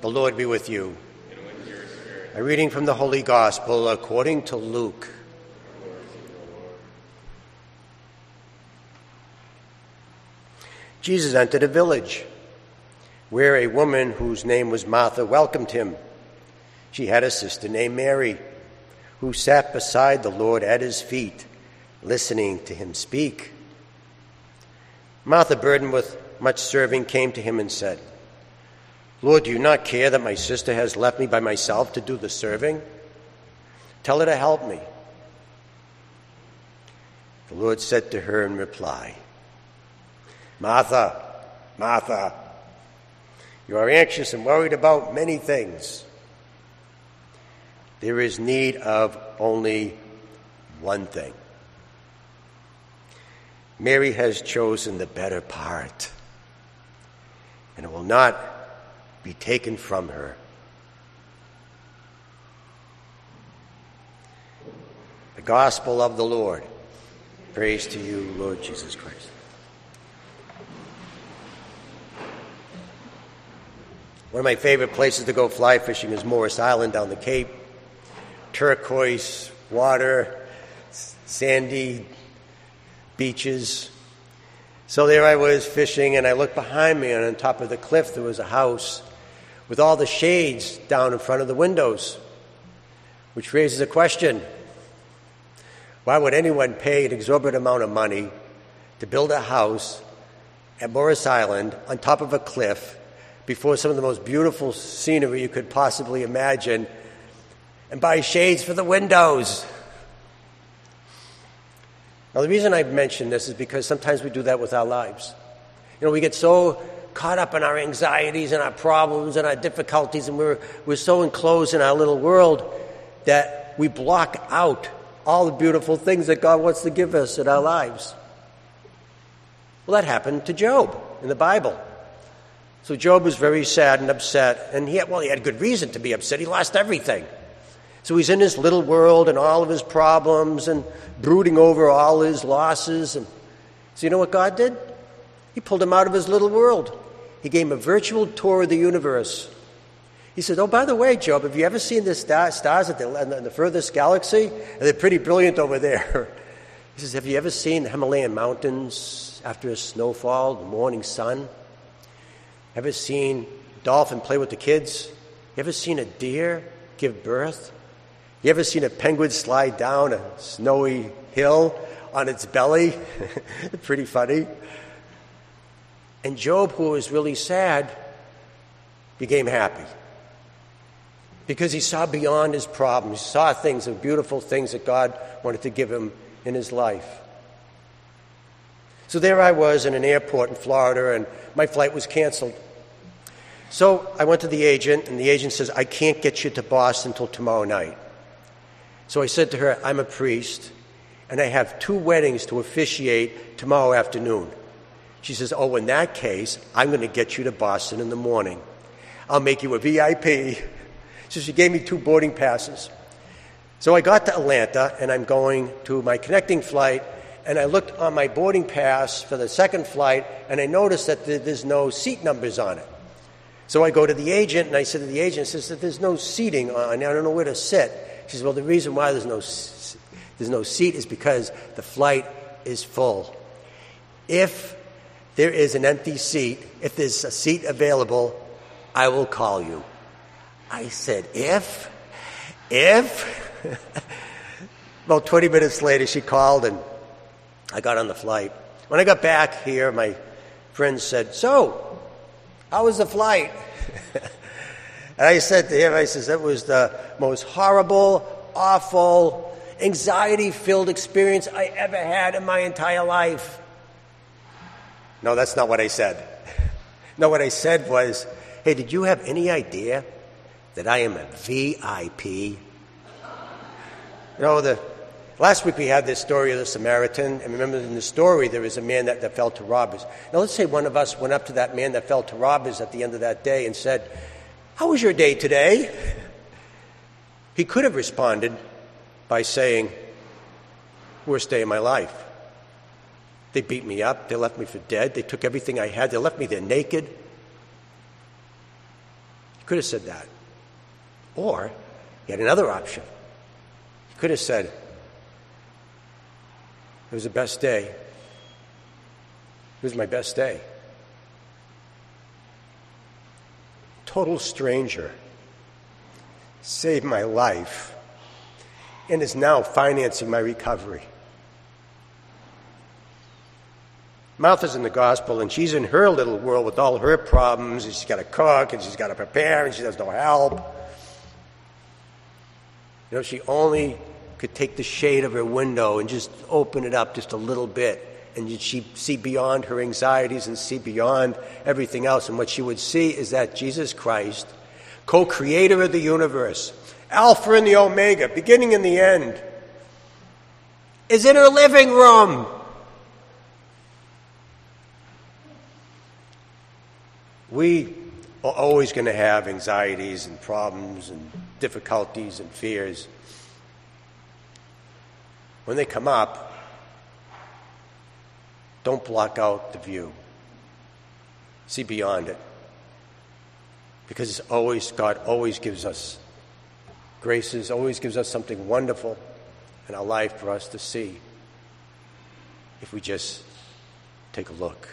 The Lord be with you. A reading from the Holy Gospel according to Luke. Jesus entered a village where a woman whose name was Martha welcomed him. She had a sister named Mary who sat beside the Lord at his feet, listening to him speak. Martha, burdened with much serving, came to him and said, Lord, do you not care that my sister has left me by myself to do the serving? Tell her to help me. The Lord said to her in reply, Martha, Martha, you are anxious and worried about many things. There is need of only one thing. Mary has chosen the better part, and it will not be taken from her. The Gospel of the Lord. Praise to you, Lord Jesus Christ. One of my favorite places to go fly fishing is Morris Island down the Cape. Turquoise water, sandy beaches. So there I was fishing, and I looked behind me, and on top of the cliff there was a house with all the shades down in front of the windows, which raises a question. Why would anyone pay an exorbitant amount of money to build a house at Morris Island on top of a cliff before some of the most beautiful scenery you could possibly imagine and buy shades for the windows? Now, the reason I mention this is because sometimes we do that with our lives. You know, we get so caught up in our anxieties and our problems and our difficulties, and we're, we're so enclosed in our little world that we block out all the beautiful things that God wants to give us in our lives. Well, that happened to Job in the Bible. So Job was very sad and upset, and he had, well, he had good reason to be upset. He lost everything. So he's in his little world and all of his problems and brooding over all his losses. And so you know what God did? He pulled him out of his little world. He gave him a virtual tour of the universe. He said, Oh, by the way, Job, have you ever seen the star, stars at the, in the furthest galaxy? And they're pretty brilliant over there. He says, Have you ever seen the Himalayan mountains after a snowfall, the morning sun? Ever seen a dolphin play with the kids? You ever seen a deer give birth? You ever seen a penguin slide down a snowy hill on its belly? pretty funny. And Job, who was really sad, became happy because he saw beyond his problems. He saw things, the beautiful things that God wanted to give him in his life. So there I was in an airport in Florida, and my flight was canceled. So I went to the agent, and the agent says, I can't get you to Boston until tomorrow night. So I said to her, I'm a priest, and I have two weddings to officiate tomorrow afternoon. She says, Oh, in that case, I'm going to get you to Boston in the morning. I'll make you a VIP. So she gave me two boarding passes. So I got to Atlanta, and I'm going to my connecting flight, and I looked on my boarding pass for the second flight, and I noticed that there's no seat numbers on it. So I go to the agent, and I said to the agent, says that there's no seating on, I don't know where to sit. She says, well, the reason why there's no, there's no seat is because the flight is full. If there is an empty seat, if there's a seat available, I will call you. I said, if? If? About 20 minutes later, she called and I got on the flight. When I got back here, my friend said, So, how was the flight? and I said to him, I says, That was the most horrible, awful, anxiety filled experience I ever had in my entire life. No, that's not what I said. No, what I said was, hey, did you have any idea that I am a VIP? You know, the, last week we had this story of the Samaritan, and remember in the story there was a man that, that fell to robbers. Now let's say one of us went up to that man that fell to robbers at the end of that day and said, How was your day today? He could have responded by saying, Worst day of my life. They beat me up. They left me for dead. They took everything I had. They left me there naked. You could have said that. Or he had another option. He could have said, It was the best day. It was my best day. Total stranger saved my life and is now financing my recovery. Martha's in the gospel, and she's in her little world with all her problems, and she's got to cook, and she's got to prepare, and she has no help. You know, she only could take the shade of her window and just open it up just a little bit, and she'd see beyond her anxieties and see beyond everything else. And what she would see is that Jesus Christ, co creator of the universe, Alpha and the Omega, beginning and the end, is in her living room. We are always going to have anxieties and problems and difficulties and fears. When they come up, don't block out the view. See beyond it. Because it's always, God always gives us graces, always gives us something wonderful in our life for us to see if we just take a look.